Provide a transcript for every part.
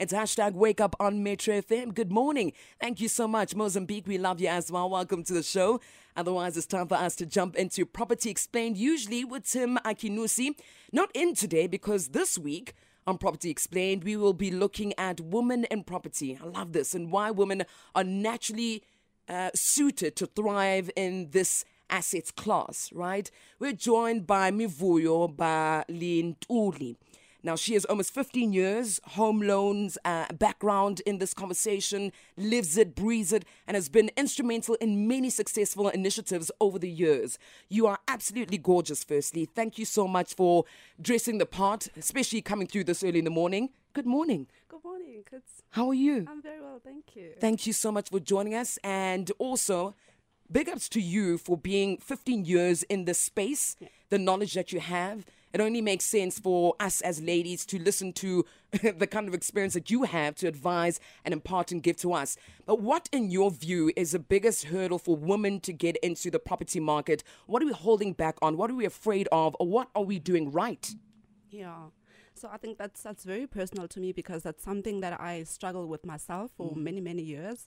It's hashtag wake up on Metro FM. Good morning. Thank you so much. Mozambique, we love you as well. Welcome to the show. Otherwise, it's time for us to jump into Property Explained, usually with Tim Akinusi. Not in today because this week, on Property Explained, we will be looking at women in property. I love this and why women are naturally uh, suited to thrive in this assets class, right? We're joined by Mivuyo Balintulo. Now, she has almost 15 years home loans uh, background in this conversation, lives it, breathes it, and has been instrumental in many successful initiatives over the years. You are absolutely gorgeous, firstly. Thank you so much for dressing the part, especially coming through this early in the morning. Good morning. Good morning, kids. How are you? I'm very well, thank you. Thank you so much for joining us. And also, big ups to you for being 15 years in this space, yeah. the knowledge that you have it only makes sense for us as ladies to listen to the kind of experience that you have to advise and impart and give to us. But what, in your view, is the biggest hurdle for women to get into the property market? What are we holding back on? What are we afraid of? Or what are we doing right? Yeah. So I think that's that's very personal to me because that's something that I struggle with myself for mm. many many years.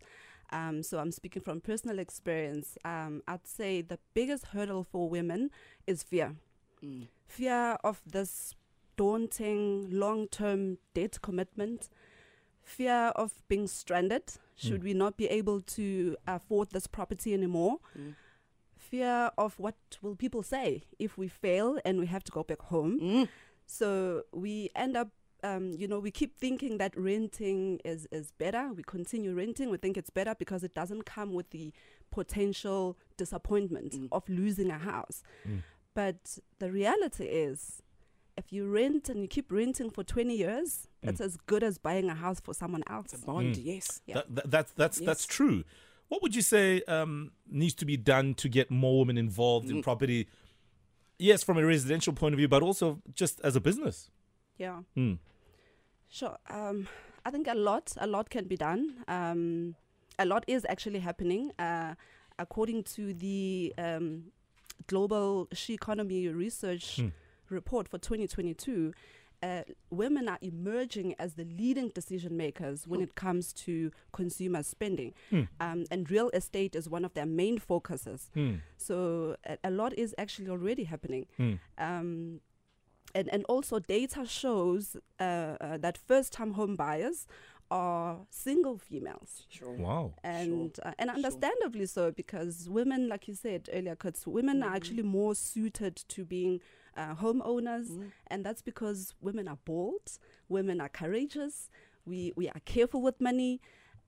Um, so I'm speaking from personal experience. Um, I'd say the biggest hurdle for women is fear. Mm. Fear of this daunting long term debt commitment, fear of being stranded, should mm. we not be able to afford this property anymore. Mm. Fear of what will people say if we fail and we have to go back home. Mm. So we end up um, you know, we keep thinking that renting is, is better. We continue renting. We think it's better because it doesn't come with the potential disappointment mm. of losing a house. Mm. But the reality is, if you rent and you keep renting for 20 years, mm. that's as good as buying a house for someone else. It's a bond, mm. yes. Yeah. That, that, that's that's, yes. that's true. What would you say um, needs to be done to get more women involved mm. in property? Yes, from a residential point of view, but also just as a business. Yeah. Mm. Sure. Um, I think a lot, a lot can be done. Um, a lot is actually happening. Uh, according to the um, Global She Economy Research hmm. report for 2022, uh, women are emerging as the leading decision makers when it comes to consumer spending. Mm. Um, and real estate is one of their main focuses. Mm. So a, a, lot is actually already happening. Mm. Um, and, and also, data shows uh, uh, that first time home buyers are single females. Sure. Wow. And sure. uh, and understandably sure. so because women, like you said earlier, because women mm-hmm. are actually more suited to being uh, homeowners, mm-hmm. and that's because women are bold, women are courageous, we we are careful with money.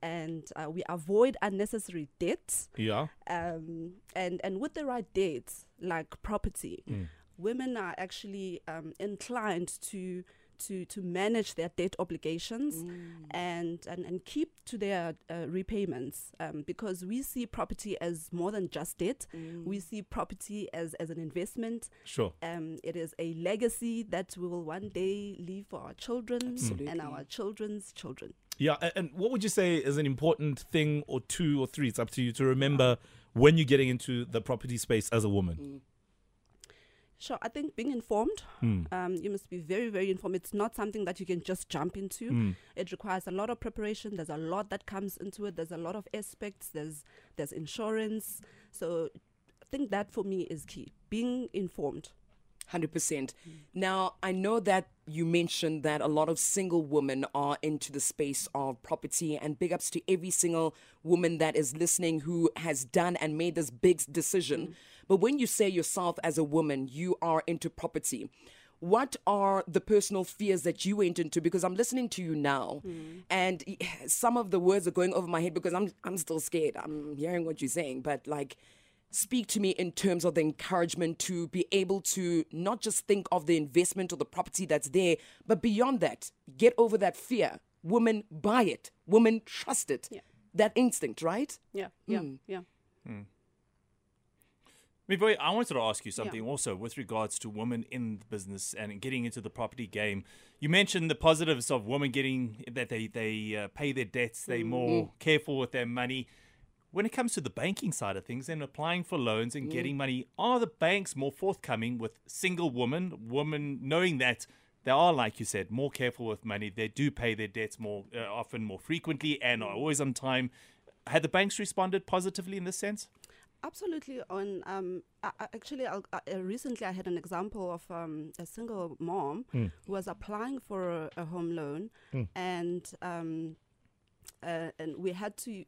And uh, we avoid unnecessary debts. Yeah. Um, and and with the right debts, like property, mm. women are actually um, inclined to to to manage their debt obligations mm. and, and and keep to their uh, repayments um, because we see property as more than just debt. Mm. We see property as as an investment. Sure. Um, it is a legacy that we will one day leave for our children Absolutely. and our children's children. Yeah, and what would you say is an important thing or two or three? It's up to you to remember when you're getting into the property space as a woman. Mm. Sure, I think being informed, mm. um, you must be very, very informed. It's not something that you can just jump into. Mm. It requires a lot of preparation. There's a lot that comes into it. There's a lot of aspects. There's there's insurance. So I think that for me is key. Being informed. 100%. Mm. Now, I know that you mentioned that a lot of single women are into the space of property, and big ups to every single woman that is listening who has done and made this big decision. Mm. But when you say yourself as a woman, you are into property. What are the personal fears that you went into? Because I'm listening to you now, mm. and some of the words are going over my head because I'm I'm still scared. I'm hearing what you're saying, but like, speak to me in terms of the encouragement to be able to not just think of the investment or the property that's there, but beyond that, get over that fear. Women buy it. Women trust it. Yeah. That instinct, right? Yeah. Yeah. Mm. Yeah. Mm. Mivoy, I wanted to ask you something yeah. also with regards to women in the business and getting into the property game. You mentioned the positives of women getting that they they uh, pay their debts, they're mm-hmm. more careful with their money. When it comes to the banking side of things and applying for loans and mm. getting money, are the banks more forthcoming with single women, women knowing that they are, like you said, more careful with money. They do pay their debts more uh, often, more frequently, and are always on time. Had the banks responded positively in this sense? Absolutely. On um, I, I actually, I'll, I, uh, recently I had an example of um, a single mom Mm. who was applying for a, a home loan, Mm. and um, uh, and we had to.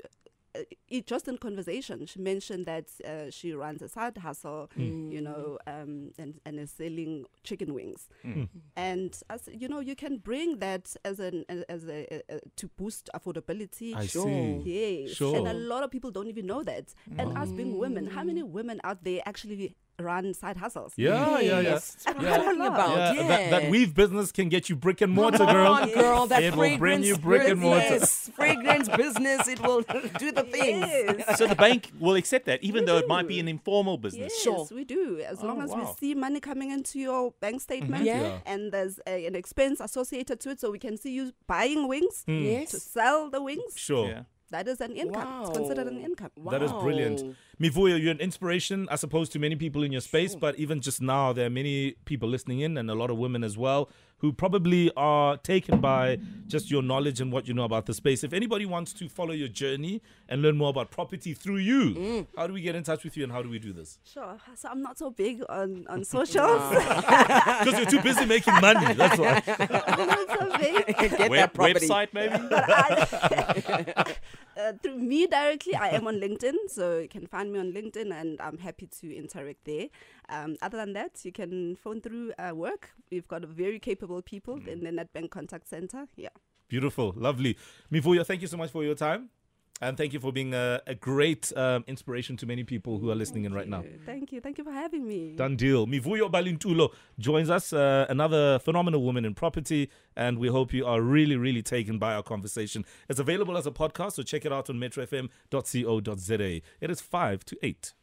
Uh, it, just in conversation, she mentioned that uh, she runs a side hustle, Mm. you know, um, and, and is selling chicken wings. Mm. And as you know, you can bring that as an as, as a, a, a to boost affordability. I Sure. see. Yes. Sure. And a lot of people don't even know that. And us being women, how many women out there actually run side hustles? Yeah, yeah, yeah. Yes, that's what Yeah. I'm talking about. Yeah, Yeah, That, that weave business can get you brick and mortar, girl. on, girl, that It will bring you brick and mortar. business, fragrance business, it will do the things. Yes. so the bank will accept that, even We though it might be an informal business. Yes, Sure. we do. As long Oh, as wow. we see money coming into your bank statement Yeah. Yeah. and there's a, an expense associated to it, so we can see you buying wings Hmm. Yes. to sell the wings. Sure. Yeah. That is an income. It's considered an Wow. income. That is brilliant. Wow. Mivuyo, you're an inspiration, I suppose, to many people in your space, but even just now, there are many people listening in and a lot of women as well who probably are taken by just your knowledge and what you know about the space. If anybody wants to follow your journey and learn more about property through you, Mm. how do we get in touch with you and how do we do this? Sure. So I'm not so big on, on socials. Because you're too busy making money. That's why. I'm not so big. Get Web, that property. website, maybe? but I, uh, through me directly, I am on LinkedIn, so you can find me on LinkedIn, and I'm happy to interact there. Um, other than that, you can phone through uh, work. We've got very capable people in the Nedbank Contact Center. Yeah. Beautiful. Lovely. Mivuyo, thank you so much for your time. And thank you for being a, a great um, inspiration to many people who are listening in right now. Thank you. Thank you for having me. Done deal. Mivuyo Balintulo joins us, uh, another phenomenal woman in property, and we hope you are really, really taken by our conversation. It's available as a podcast, so check it out on metrofm.co.za. It is 5 to 8.